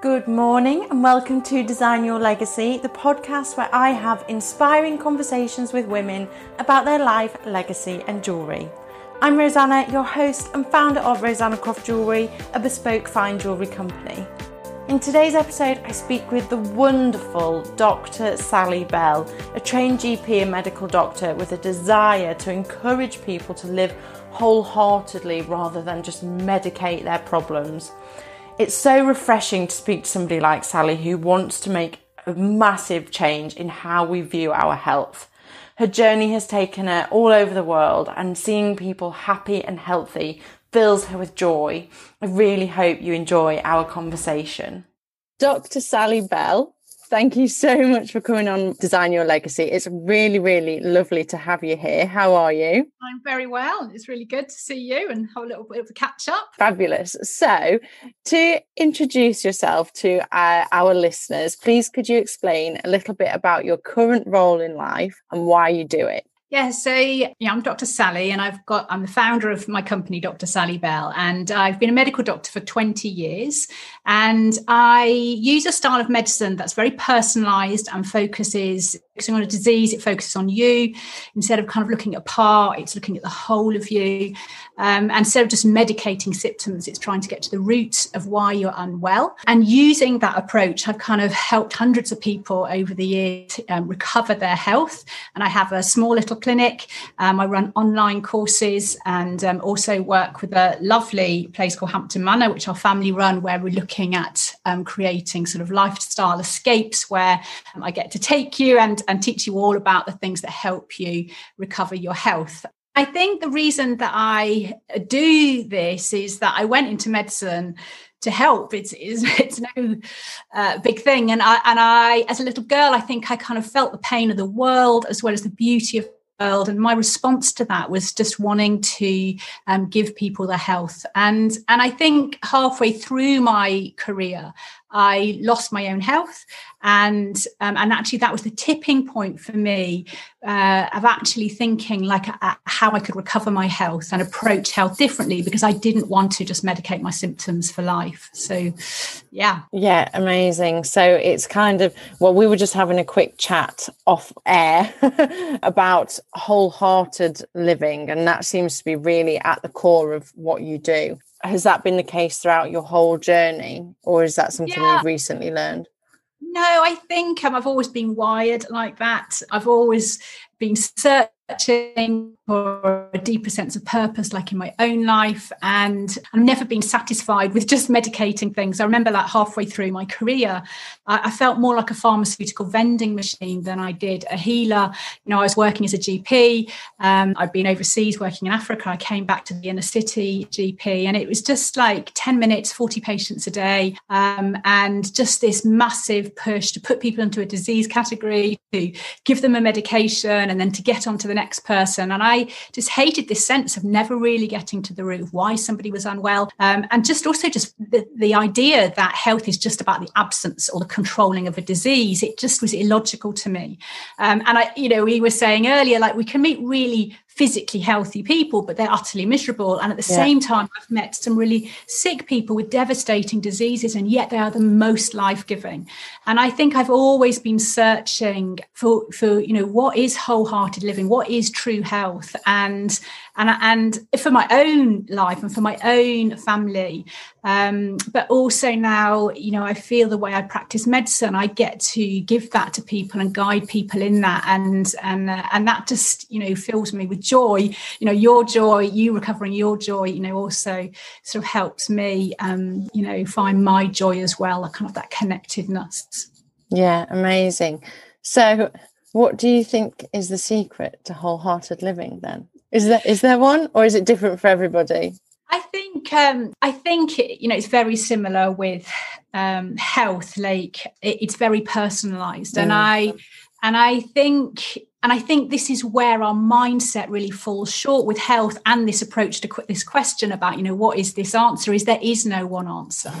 Good morning and welcome to Design Your Legacy, the podcast where I have inspiring conversations with women about their life, legacy, and jewellery. I'm Rosanna, your host and founder of Rosanna Croft Jewellery, a bespoke fine jewellery company. In today's episode, I speak with the wonderful Dr. Sally Bell, a trained GP and medical doctor with a desire to encourage people to live wholeheartedly rather than just medicate their problems. It's so refreshing to speak to somebody like Sally who wants to make a massive change in how we view our health. Her journey has taken her all over the world and seeing people happy and healthy fills her with joy. I really hope you enjoy our conversation. Dr. Sally Bell, Thank you so much for coming on Design Your Legacy. It's really, really lovely to have you here. How are you? I'm very well. It's really good to see you and have a little bit of a catch up. Fabulous. So, to introduce yourself to our, our listeners, please could you explain a little bit about your current role in life and why you do it? Yeah, so yeah, I'm Dr. Sally, and I've got I'm the founder of my company, Dr. Sally Bell, and I've been a medical doctor for 20 years. And I use a style of medicine that's very personalized and focuses focusing on a disease, it focuses on you. Instead of kind of looking at part, it's looking at the whole of you. Um, and instead of just medicating symptoms, it's trying to get to the root of why you're unwell. And using that approach, I've kind of helped hundreds of people over the years um, recover their health. And I have a small little clinic. Um, I run online courses and um, also work with a lovely place called Hampton Manor, which our family run, where we're looking at um, creating sort of lifestyle escapes where um, I get to take you and and teach you all about the things that help you recover your health. I think the reason that I do this is that I went into medicine to help. It's it's, it's no uh, big thing, and I and I, as a little girl, I think I kind of felt the pain of the world as well as the beauty of the world. And my response to that was just wanting to um, give people their health. And and I think halfway through my career, I lost my own health, and um, and actually that was the tipping point for me uh, of actually thinking like uh, how I could recover my health and approach health differently because I didn't want to just medicate my symptoms for life. So, yeah, yeah, amazing. So it's kind of well, we were just having a quick chat off air about wholehearted living, and that seems to be really at the core of what you do has that been the case throughout your whole journey or is that something yeah. you've recently learned no i think um, i've always been wired like that i've always been searching for a deeper sense of purpose, like in my own life. And I've never been satisfied with just medicating things. I remember like halfway through my career, I, I felt more like a pharmaceutical vending machine than I did a healer. You know, I was working as a GP. Um, I'd been overseas working in Africa. I came back to the inner city GP, and it was just like 10 minutes, 40 patients a day, um, and just this massive push to put people into a disease category, to give them a medication and then to get on to the next person. And I just hated this sense of never really getting to the root of why somebody was unwell. Um, and just also just the, the idea that health is just about the absence or the controlling of a disease. It just was illogical to me. Um, and I, you know, we were saying earlier, like we can meet really physically healthy people, but they're utterly miserable. And at the yeah. same time, I've met some really sick people with devastating diseases, and yet they are the most life giving. And I think I've always been searching for, for you know, what is wholehearted living, what is true health, and and and for my own life and for my own family. Um, but also now, you know, I feel the way I practice medicine, I get to give that to people and guide people in that, and and uh, and that just you know fills me with joy. You know your joy you recovering your joy you know also sort of helps me um you know find my joy as well kind of that connectedness. Yeah amazing. So what do you think is the secret to wholehearted living then is there is there one or is it different for everybody I think um, I think you know it's very similar with um, health. Like it, it's very personalised, mm. and I and I think and I think this is where our mindset really falls short with health and this approach to this question about, you know, what is this answer? Is there is no one answer.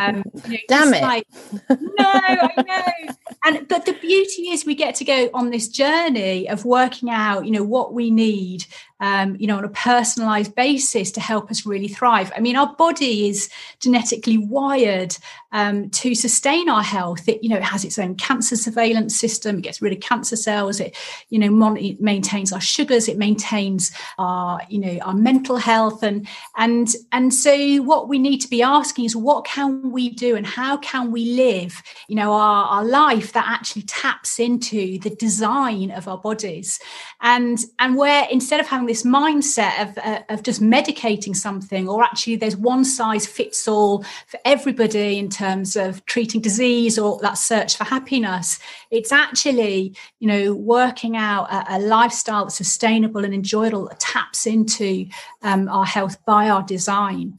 Um, you know, Damn it. Like, no, I know. And but the beauty is we get to go on this journey of working out, you know, what we need um, you know, on a personalized basis to help us really thrive. I mean, our body is genetically wired um, to sustain our health. It, you know, it has its own cancer surveillance system. It gets rid of cancer cells. It, you know, mon- it maintains our sugars. It maintains our, you know, our mental health. And and and so what we need to be asking is, what can we do, and how can we live, you know, our, our life that actually taps into the design of our bodies, and and where instead of having this mindset of uh, of just medicating something, or actually there's one size fits all for everybody in terms of treating disease or that search for happiness. It's actually, you know, working out a, a lifestyle that's sustainable and enjoyable that taps into um, our health by our design.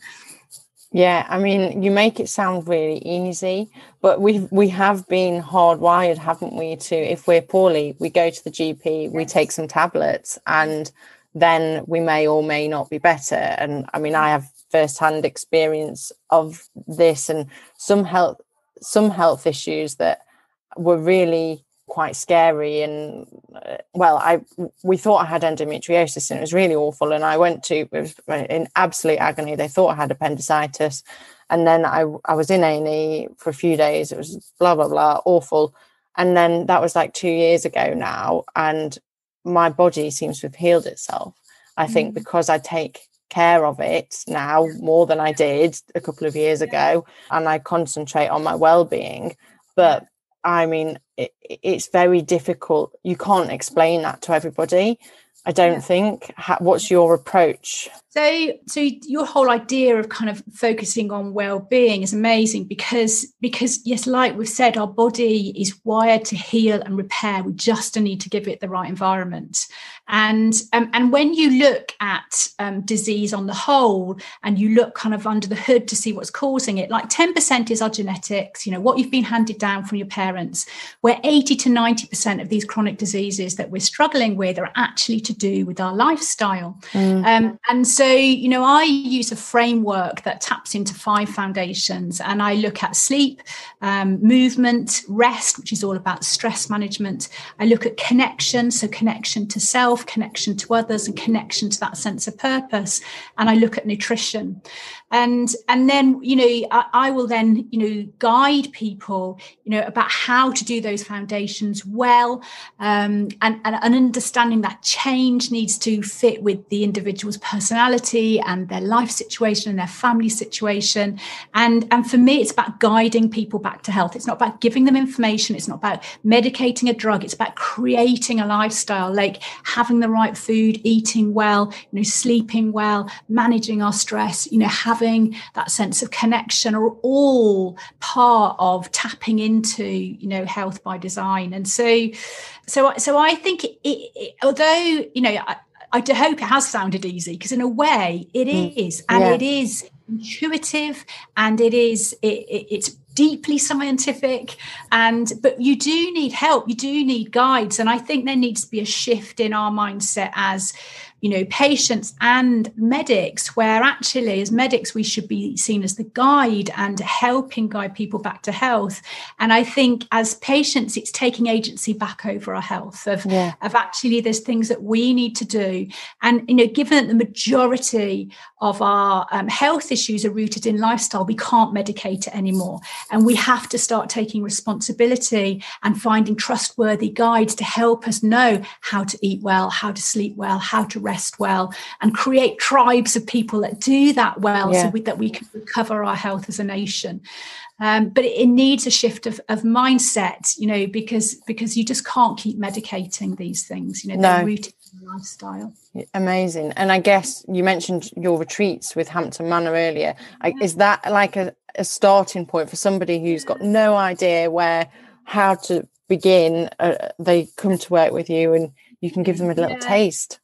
Yeah, I mean, you make it sound really easy, but we we have been hardwired, haven't we? To if we're poorly, we go to the GP, we take some tablets, and then we may or may not be better. And I mean, I have first-hand experience of this and some health some health issues that were really quite scary. And uh, well i we thought i had endometriosis and it was really awful. And i went to it was in absolute agony. They thought i had appendicitis. And then i i was in a&e for a few days. It was blah blah blah awful. And then that was like 2 years ago now. And my body seems to have healed itself i think mm. because i take care of it now more than I did a couple of years ago, and I concentrate on my well being. But I mean, it, it's very difficult. You can't explain that to everybody. I don't yeah. think. How, what's your approach? So, so your whole idea of kind of focusing on well-being is amazing because, because yes, like we've said, our body is wired to heal and repair. We just need to give it the right environment. And um, and when you look at um, disease on the whole, and you look kind of under the hood to see what's causing it, like ten percent is our genetics. You know what you've been handed down from your parents. Where eighty to ninety percent of these chronic diseases that we're struggling with are actually to do with our lifestyle. Mm. Um, and so so, you know, I use a framework that taps into five foundations and I look at sleep, um, movement, rest, which is all about stress management. I look at connection, so connection to self, connection to others, and connection to that sense of purpose. And I look at nutrition and and then you know I, I, will then you know guide people you know about how to do those foundations well um, and, and, and understanding that change needs to fit with the individual's personality and their life situation and their family situation. And and for me it's about guiding people back to health. It's not about giving them information. It's not about medicating a drug. It's about creating a lifestyle like having the right food eating well you know sleeping well managing our stress you know having having that sense of connection are all part of tapping into you know health by design and so so so i think it, it, although you know I, I hope it has sounded easy because in a way it is, mm. and yeah. it is intuitive and it is it, it, it's deeply scientific and but you do need help you do need guides and i think there needs to be a shift in our mindset as you know patients and medics where actually as medics we should be seen as the guide and helping guide people back to health. And i think as patients it's taking agency back over our health of, yeah. of actually there's things that we need to do. And you know given that the majority of our um, health issues are rooted in lifestyle we can't medicate it anymore. And we have to start taking responsibility and finding trustworthy guides to help us know how to eat well how to sleep well how to rest well and create tribes of people that do that well yeah. so we, that we can recover our health as a nation um, but it, it, needs a shift of, of mindset you know because because you just can't keep medicating these things you know they're no. rooted in lifestyle amazing and i guess you mentioned your retreats with hampton manor earlier yeah. is that like a, a starting point for somebody who's got no idea where how to begin uh, they come to work with you and you can give them a little yeah. taste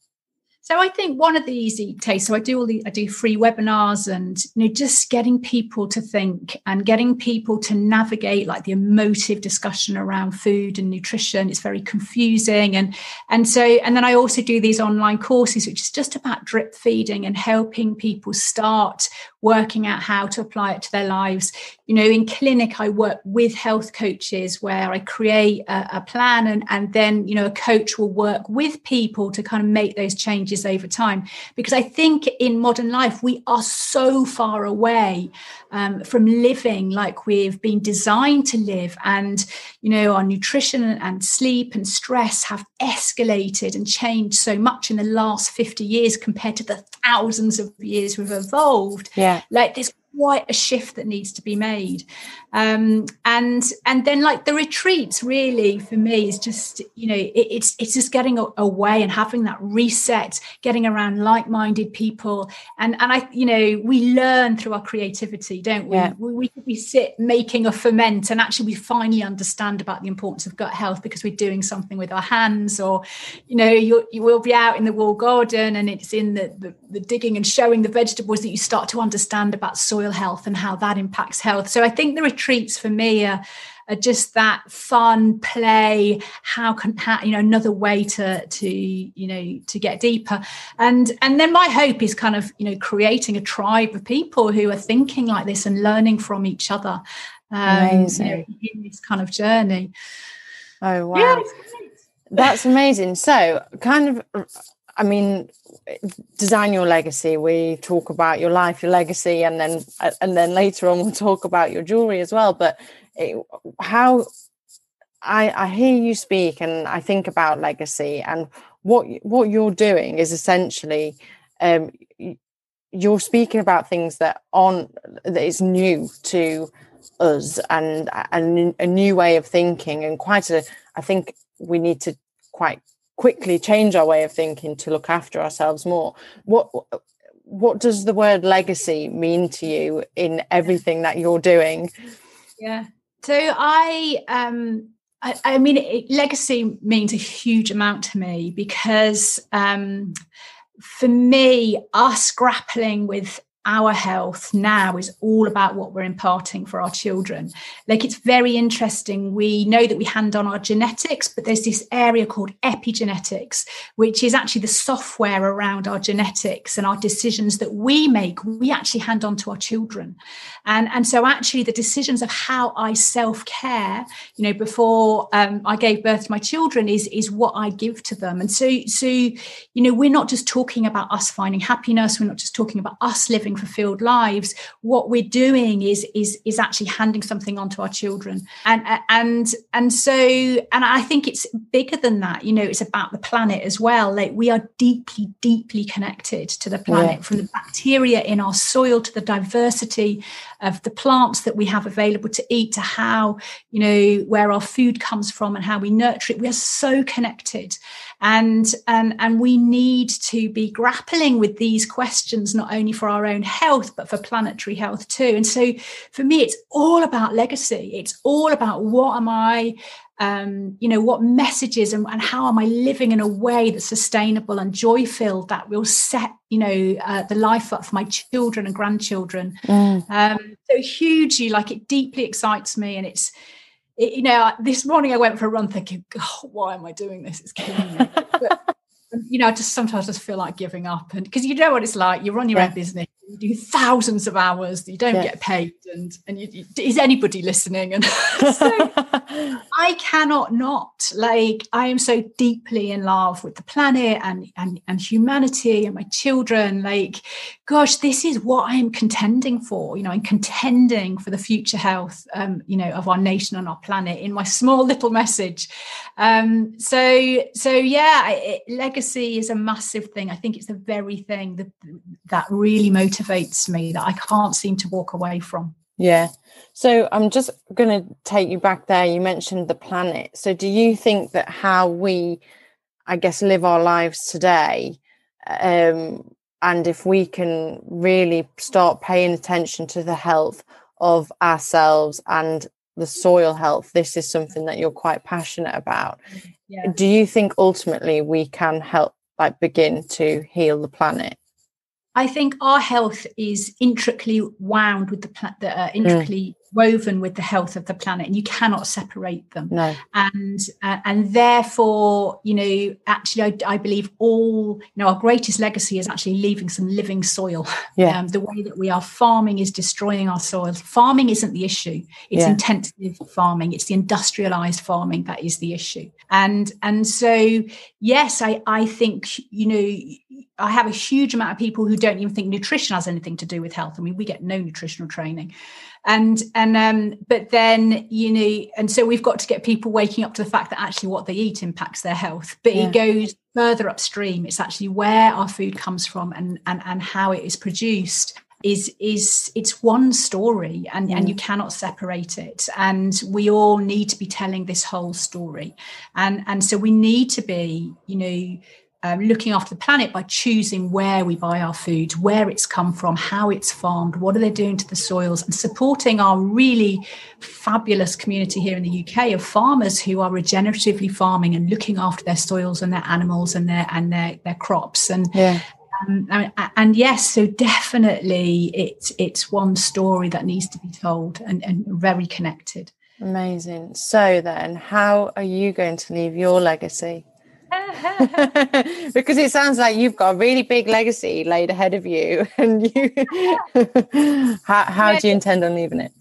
so I think one of the easy tastes. So I do all the I do free webinars and you know just getting people to think and getting people to navigate like the emotive discussion around food and nutrition. It's very confusing and and so and then I also do these online courses which is just about drip feeding and helping people start working out how to apply it to their lives. You know, in clinic, I work with health coaches where I create a, a plan and, and then, you know, a coach will work with people to kind of make those changes over time. Because I think in modern life, we are so far away um, from living like we've been designed to live. And, you know, our nutrition and sleep and stress have escalated and changed so much in the last 50 years compared to the thousands of years we've evolved. Yeah. Like there's quite a shift that needs to be made. Um, and and then like the retreats really for me is just you know it, it's it's just getting away and having that reset getting around like-minded people. And and i you know we learn through our creativity don't we? Yeah. we, we, we sit making a ferment and actually we finally understand about the importance of gut health because we're doing something with our hands or you know you you will be out in the wall garden and it's in the, the the digging and showing the vegetables that you start to understand about soil health and how that impacts health. So i think the retreats for me are, are just that fun play how can how, you know another way to to you know to get deeper. And and then my hope is kind of you know creating a tribe of people who are thinking like this and learning from each other um, amazing. You know, in this kind of journey. Oh wow. yeah, that's amazing. So kind of I mean, design your legacy. We talk about your life, your legacy, and then and then later on we'll talk about your jewelry as well. But it, how I, I hear you speak, and I think about legacy, and what what you're doing is essentially um, you're speaking about things that on that is new to us and, and a new way of thinking and quite a i think we need to quite quickly change our way of thinking to look after ourselves more. What what does the word legacy mean to you in everything that you're doing? Yeah. So i um I, I mean, it, legacy means a huge amount to me because um, for me, us grappling with our health now is all about what we're imparting for our children. Like it's very interesting. We know that we hand on our genetics, but there's this area called epigenetics, which is actually the software around our genetics and our decisions that we make. We actually hand on to our children. And, and so actually the decisions of how I self-care, you know, before um, I gave birth to my children is, is what I give to them. And so, so, you know, we're not just talking about us finding happiness. We're not just talking about us living fulfilled lives what we're doing is is is actually handing something on to our children. And uh, and and so and i think it's bigger than that. You know it's about the planet as well. Like we are deeply deeply connected to the planet yeah. from the bacteria in our soil to the diversity of the plants that we have available to eat to how you know where our food comes from and how we nurture it. We are so connected and and and we need to be grappling with these questions not only for our own health but for planetary health too. And so for me it's all about legacy. It's all about what am i um, you know what messages and, and, how am i living in a way that's sustainable and joy filled that will set you know uh, the life up for my children and grandchildren. Mm. um, so hugely like it deeply excites me and it's you know this morning i went for a run thinking oh, why am i doing this? It's killing me. But, you know, I just sometimes just feel like giving up, and because you know what it's like, you run your yeah. own business, you do thousands of hours, you don't yeah. get paid, and and you, you, is anybody listening? And so I cannot not like I am so deeply in love with the planet and and and humanity and my children. Like, gosh, this is what I am contending for. You know, I'm contending for the future health, um, you know, of our nation and our planet in my small little message. Um, so so yeah, it, legacy is a massive thing. I think it's the very thing that that really motivates me that I can't seem to walk away from. Yeah. So I'm just going to take you back there. You mentioned the planet. So do you think that how we, I guess, live our lives today, um, and if we can really start paying attention to the health of ourselves and the soil health, this is something that you're quite passionate about. Yeah. Do you think ultimately we can help, like, begin to heal the planet? I think our health is intricately wound with the, the uh, intricately mm. Woven with the health of the planet and you cannot separate them. No. And uh, and therefore you know actually I, I, believe all you know our greatest legacy is actually leaving some living soil. Yeah. Um, the way that we are farming is destroying our soils farming isn't the issue. It's yeah. intensive farming. It's the industrialized farming that is the issue. And and so yes i i think you know I have a huge amount of people who don't even think nutrition has anything to do with health. I mean, we get no nutritional training and and um but then you know and so we've got to get people waking up to the fact that actually what they eat impacts their health but yeah. it goes further upstream it's actually where our food comes from and and and how it is produced is is it's one story and mm. and you cannot separate it and we all need to be telling this whole story and and so we need to be you know um, looking after the planet by choosing where we buy our food, where it's come from, how it's farmed, what are they doing to the soils, and supporting our really fabulous community here in the UK of farmers who are regeneratively farming and looking after their soils and their animals and their and their their crops. And yeah. Um, and, and, yes, so definitely it's it's one story that needs to be told and, and very connected. Amazing. So then, how are you going to leave your legacy? because it sounds like you've got a really big legacy laid ahead of you and you how, how yeah, do you intend on leaving it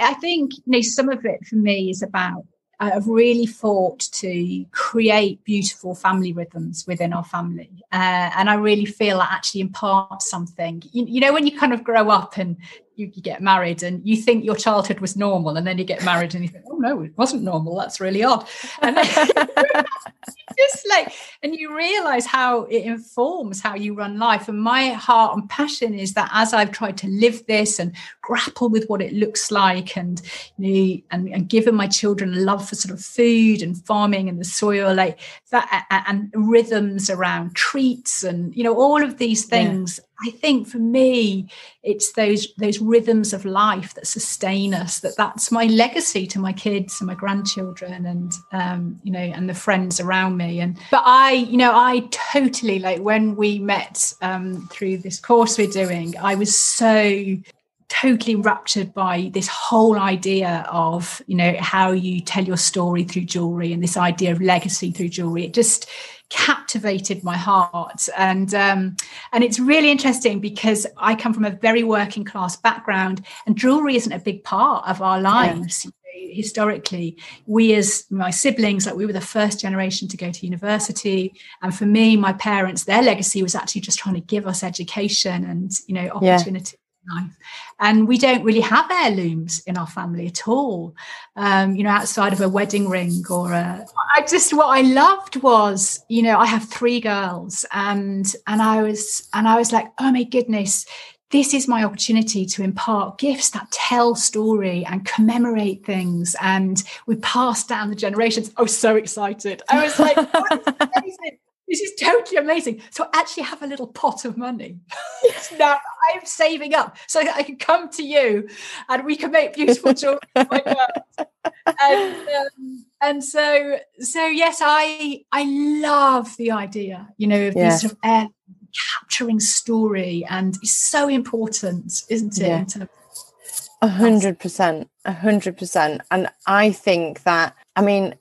i think you know some of it for me is about I've really fought to create beautiful family rhythms within our family. Uh, and I really feel that actually imparts something. You, you, know, when you kind of grow up and you, you, get married and you think your childhood was normal, and then you get married and you think, oh no, it wasn't normal. That's really odd. And just like, and you realize how it informs how you run life. And my heart and passion is that as I've tried to live this and grapple with what it looks like, and you know, and, and given my children a love for sort of food and farming and the soil, like that, and rhythms around treats and you know all of these things. Yeah I think for me, it's those those rhythms of life that sustain us. That that's my legacy to my kids and my grandchildren, and um, you know, and the friends around me. And but I, you know, I totally like when we met um, through this course we're doing. I was so totally raptured by this whole idea of you know how you tell your story through jewelry and this idea of legacy through jewelry it just captivated my heart and um, and it's really interesting because I come from a very working class background and jewelry isn't a big part of our lives. Yeah. Historically, we as my siblings, like we were the first generation to go to university, and for me, my parents, their legacy was actually just trying to give us education and you know opportunity. Yeah And we don't really have heirlooms in our family at all, um, you know, outside of a wedding ring or a. I just what I loved was, you know, I have three girls, and and I was and I was like, oh my goodness, this is my opportunity to impart gifts that tell story and commemorate things. And we pass down the generations. I was so excited. I was like this is totally amazing. So I actually have a little pot of money. now I'm saving up so I can come to you and we can make beautiful children. and, um, and so, so yes, I I love the idea, you know, of yeah. these sort of air, capturing story, and it's so important, isn't it? Yeah. A hundred percent, a hundred percent, and I think that I mean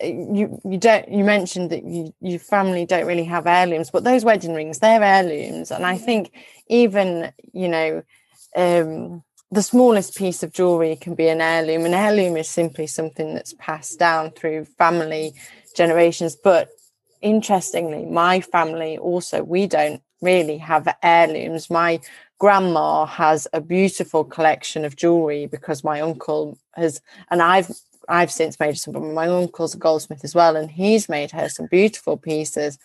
you you don't you mentioned that you, your family don't really have heirlooms but those wedding rings they're heirlooms. And i think even you know um, the smallest piece of jewelry can be an heirloom. An heirloom is simply something that's passed down through family generations. But interestingly my family also we don't really have heirlooms. My grandma has a beautiful collection of jewelry because my uncle has and i've I've since made some, but my uncle's a goldsmith as well, and he's made her some beautiful pieces.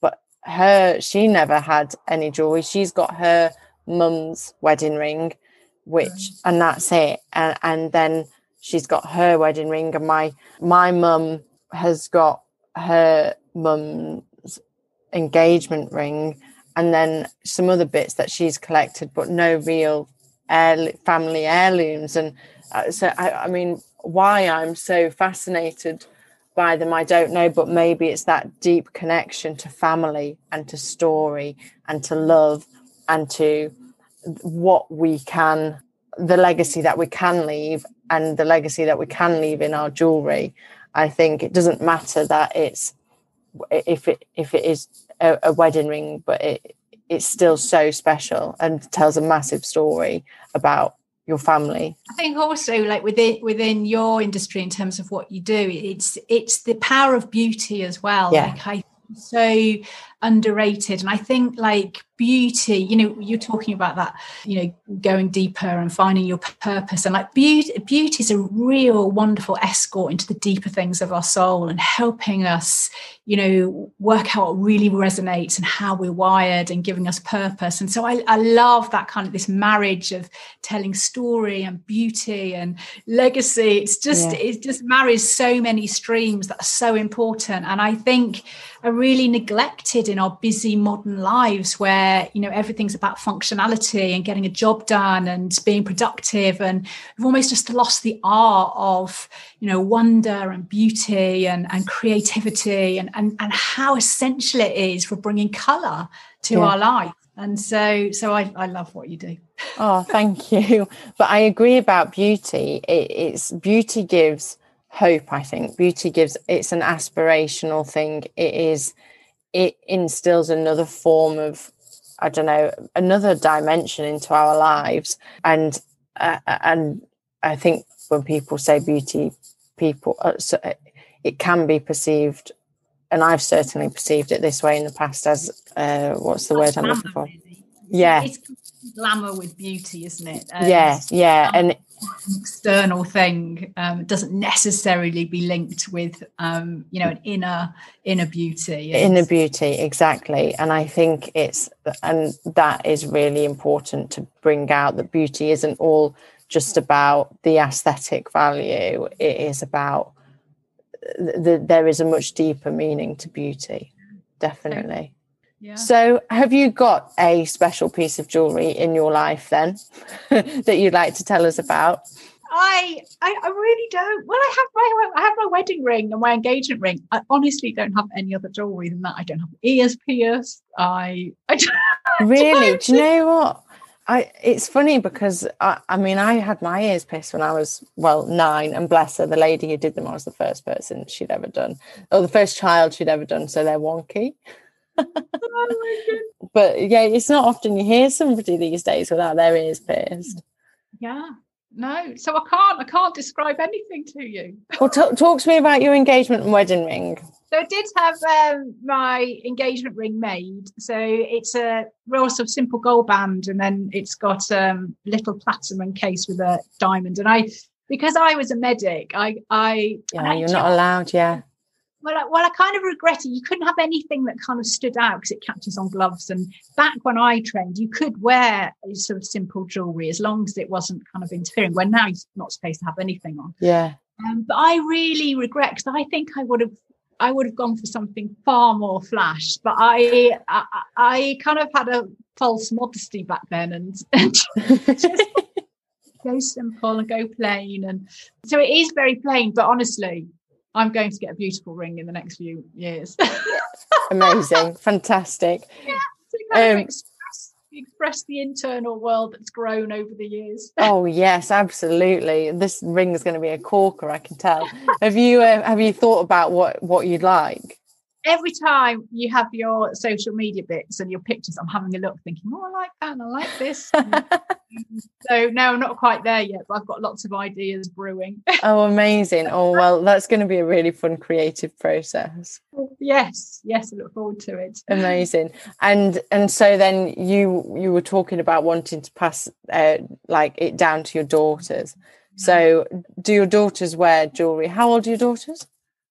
But her, she never had any jewelry. She's got her mum's wedding ring, which, and that's it. And and then she's got her wedding ring, and my my mum has got her mum's engagement ring, and then some other bits that she's collected, but no real heir, family heirlooms. And uh, so, I, I mean, why I'm so fascinated by them, I don't know, but maybe it's that deep connection to family and to story and to love and to what we can the legacy that we can leave and the legacy that we can leave in our jewelry. I think it doesn't matter that it's if it if it is a, a wedding ring, but it it's still so special and tells a massive story about your family? I think also like within within your industry in terms of what you do it's it's the power of beauty as well. Yeah. like i so underrated. And i think like beauty you know you're talking about that you know going deeper and finding your purpose. And like beauty beauty is a real wonderful escort into the deeper things of our soul and helping us you know work out what really resonates and how we're wired and giving us purpose. And so I, I love that kind of this marriage of telling story and beauty and legacy. It's just yeah. it just marries so many streams that are so important. And i think are really neglected in our busy modern lives where you know everything's about functionality and getting a job done and being productive. And we've almost just lost the art of you know wonder and beauty and, and creativity and, and and how essential it is for bringing color to yeah. our life. And so so I, I love what you do. Oh thank you. But i agree about beauty. It, it's beauty gives hope i think. Beauty gives it's an aspirational thing. It is it instills another form of i don't know another dimension into our lives. And uh, and i think when people say beauty people uh, so uh, it can be perceived and i've certainly perceived it this way in the past as uh, what's the word i'm looking for? yeah. It's glamour with beauty isn't it? And yeah yeah and external thing um, doesn't necessarily be linked with um, you know an inner inner beauty. Inner beauty exactly. And i think it's and that is really important to bring out that beauty isn't all just about the aesthetic value. It is about the, there is a much deeper meaning to beauty definitely yeah. So, have you got a special piece of jewelry in your life then that you'd like to tell us about? I, I, I really don't. Well, I have my I have my wedding ring and my engagement ring. I honestly don't have any other jewelry than that. I don't have ears pierced. I, I really. Do you know what? I it's funny because I, I mean I had my ears pierced when I was well nine, and bless her, the lady who did them I was the first person she'd ever done, or the first child she'd ever done. So they're wonky. Oh but yeah, it's not often you hear somebody these days without their ears pierced. Yeah. No, so I can't. I can't describe anything to you. well, t- talk to me about your engagement and wedding ring. So I did have um, my engagement ring made. So it's a real sort of simple gold band, and then it's got um, little platinum case with a diamond. And I, because I was a medic, I, I yeah, you're not allowed. Yeah, well, I, well, I kind of regret it. You couldn't have anything that kind of stood out because it catches on gloves. And back when I trained, you could wear sort of simple jewelry as long as it wasn't kind of interfering. When now you're not supposed to have anything on. Yeah. Um, but I really regret because I think I would have, I would have gone for something far more flash. But I, I, I kind of had a false modesty back then, and, and just go simple and go plain. And so it is very plain. But honestly, I'm going to get a beautiful ring in the next few years. Amazing, fantastic. Yeah, kind um, express, express the internal world that's grown over the years. oh yes, absolutely. This ring is going to be a corker, I can tell. have you uh, have you thought about what what you'd like? Every time you have your social media bits and your pictures, I'm having a look thinking, oh, I like that and I like this. so no, I'm not quite there yet, but I've got lots of ideas brewing. oh, amazing. Oh, well, that's going to be a really fun creative process. Yes, yes, I look forward to it. Amazing. And and so then you you were talking about wanting to pass uh, like it down to your daughters. So do your daughters wear jewelry? How old are your daughters?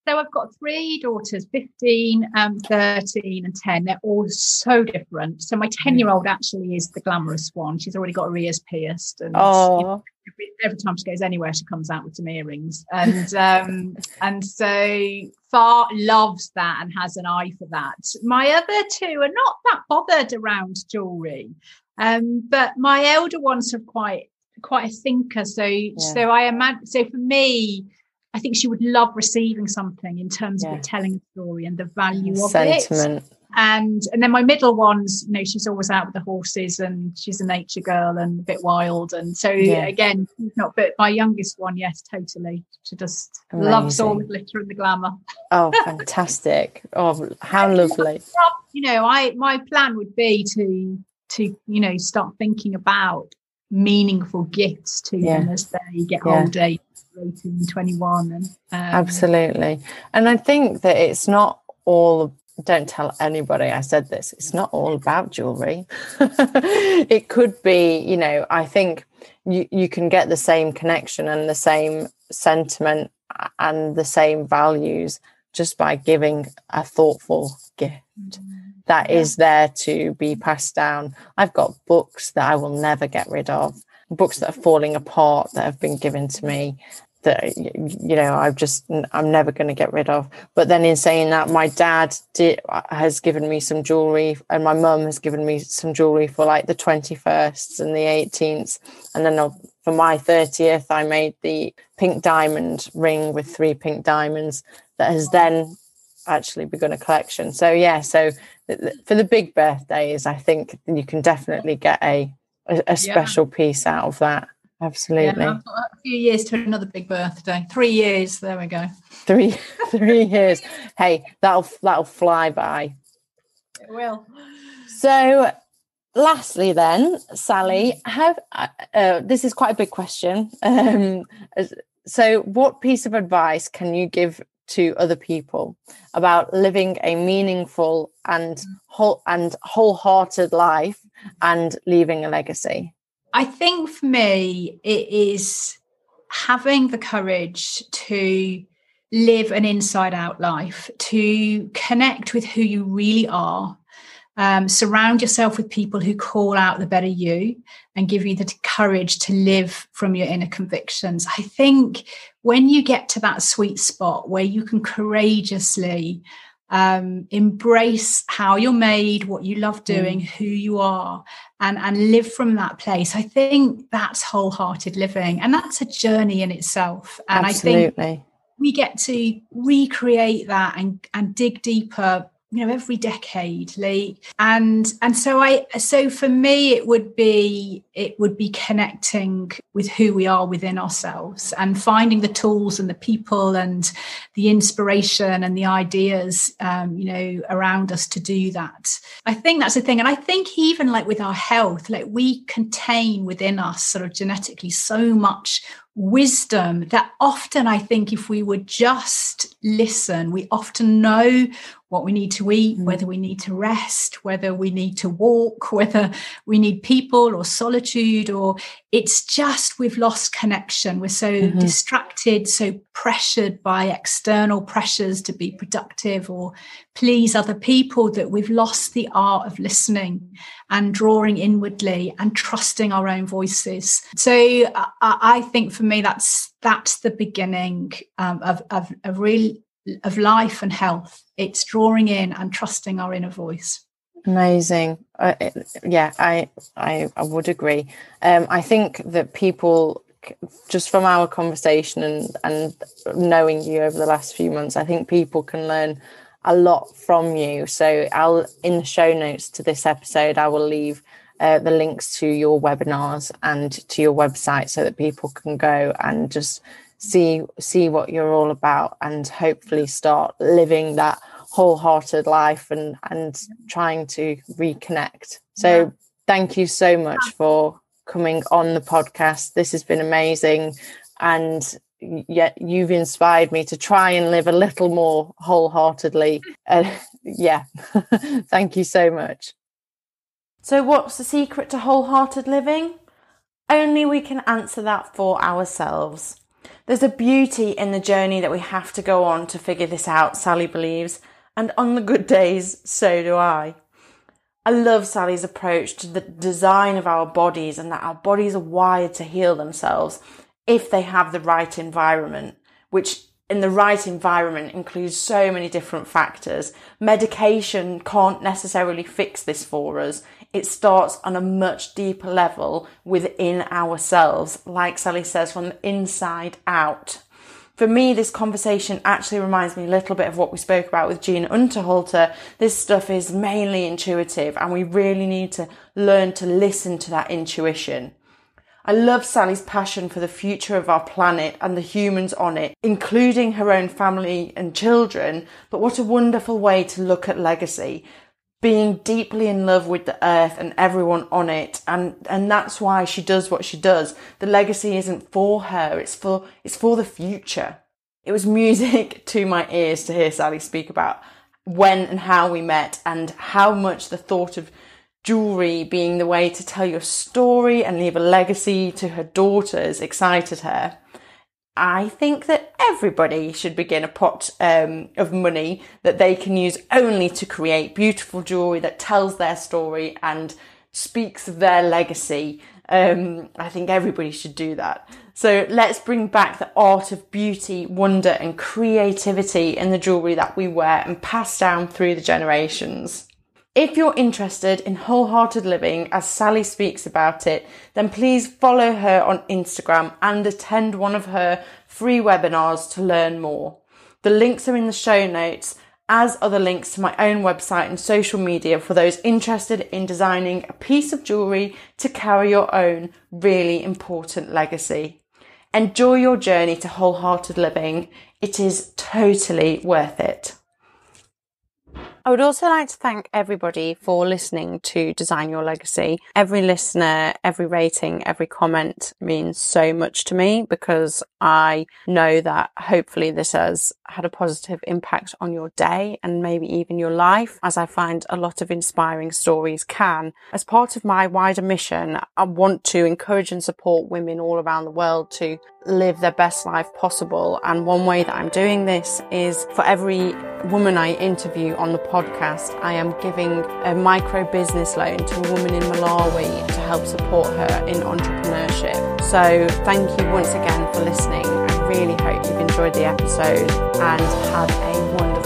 So I've got three daughters, 15, um, 13, and 10. They're all so different. So my 10 year old actually is the glamorous one. She's already got her ears pierced. And oh. You know, every, every, time she goes anywhere, she comes out with some earrings. And um, and so Far loves that and has an eye for that. My other two are not that bothered around jewelry. Um, but my elder ones are quite quite a thinker. So yeah. so I imagine so for me, I think she would love receiving something in terms yeah. of telling a story and the value of Sentiment. it. and and then my middle one's you know she's always out with the horses and she's a nature girl and a bit wild and so yeah. again not but my youngest one yes totally she just Amazing. loves all the glitter and the glamour oh fantastic oh how lovely you know i my plan would be to to you know start thinking about meaningful gifts to yeah. them as they get yeah. older 18 21 and um, absolutely and i think that it's not all don't tell anybody I said this. It's not all about jewelry. it could be, you know, I think you, you can get the same connection and the same sentiment and the same values just by giving a thoughtful gift that yeah. is there to be passed down. I've got books that I will never get rid of, books that are falling apart that have been given to me that you know I've just I'm never going to get rid of. But then in saying that, my dad did, has given me some jewelry, and my mum has given me some jewelry for like the 21st and the 18th, and then uh, for my 30th, I made the pink diamond ring with three pink diamonds that has then actually begun a collection. So yeah, so for the big birthdays, I think you can definitely get a a, a special yeah. piece out of that. Absolutely. Yeah, a few years to another big birthday. Three years. There we go. Three three years. Hey, that'll that'll fly by. It will. So, lastly, then, Sally, have uh, uh, this is quite a big question. Um, so, what piece of advice can you give to other people about living a meaningful and whole and wholehearted life and leaving a legacy? I think for me, it is having the courage to live an inside out life, to connect with who you really are, um, surround yourself with people who call out the better you and give you the courage to live from your inner convictions. I think when you get to that sweet spot where you can courageously um, embrace how you're made, what you love doing, mm. who you are, and and live from that place. I think that's wholehearted living, and that's a journey in itself. And Absolutely. I think we get to recreate that and and dig deeper you know every decade like and and so i so for me it would be it would be connecting with who we are within ourselves and finding the tools and the people and the inspiration and the ideas um, you know around us to do that. I think that's the thing. And i think even like with our health like we contain within us sort of genetically so much wisdom that often I think if we would just listen, we often know what we need to eat, mm. whether we need to rest, whether we need to walk, whether we need people or solitude, or it's just we've lost connection. We're so mm-hmm. distracted, so pressured by external pressures to be productive or please other people that we've lost the art of listening and drawing inwardly and trusting our own voices. So I, I think for me, that's that's the beginning um, of, of, of real of life and health. It's drawing in and trusting our inner voice. Amazing. Uh, yeah, I, I I would agree. Um, I think that people just from our conversation and and knowing you over the last few months, I think people can learn a lot from you. So I'll in the show notes to this episode, I will leave uh, the links to your webinars and to your website so that people can go and just see see what you're all about and hopefully start living that wholehearted life and and trying to reconnect. So yeah. thank you so much for coming on the podcast. This has been amazing and yet you've inspired me to try and live a little more wholeheartedly. Uh, yeah, thank you so much. So, what's the secret to wholehearted living? Only we can answer that for ourselves. There's a beauty in the journey that we have to go on to figure this out, Sally believes, and on the good days, so do I. I love Sally's approach to the design of our bodies and that our bodies are wired to heal themselves if they have the right environment, which in the right environment includes so many different factors. Medication can't necessarily fix this for us. It starts on a much deeper level within ourselves, like Sally says, from the inside out. For me, this conversation actually reminds me a little bit of what we spoke about with Gina Unterhalter. This stuff is mainly intuitive and we really need to learn to listen to that intuition. I love Sally's passion for the future of our planet and the humans on it, including her own family and children. But what a wonderful way to look at legacy being deeply in love with the earth and everyone on it. And and that's why she does what she does. The legacy isn't for her. It's for it's for the future. It was music to my ears to hear sally speak about when and how we met and how much the thought of jewelry being the way to tell your story and leave a legacy to her daughters excited her I think that everybody should begin a pot um, of money that they can use only to create beautiful jewelry that tells their story and speaks of their legacy. Um, I think everybody should do that. So let's bring back the art of beauty, wonder, and creativity in the jewelry that we wear and pass down through the generations. If you're interested in wholehearted living as Sally speaks about it, then please follow her on Instagram and attend one of her free webinars to learn more. The links are in the show notes, as are the links to my own website and social media for those interested in designing a piece of jewellery to carry your own really important legacy. Enjoy your journey to wholehearted living. It is totally worth it. I would also like to thank everybody for listening to Design Your Legacy. Every listener, every rating, every comment means so much to me because I know that hopefully this has had a positive impact on your day and maybe even your life, as I find a lot of inspiring stories can. As part of my wider mission, I want to encourage and support women all around the world to live their best life possible. And one way that I'm doing this is for every woman I interview on the podcast, I am giving a micro business loan to a woman in Malawi to help support her in entrepreneurship. So thank you once again for listening. I really hope you've enjoyed the episode and have a wonderful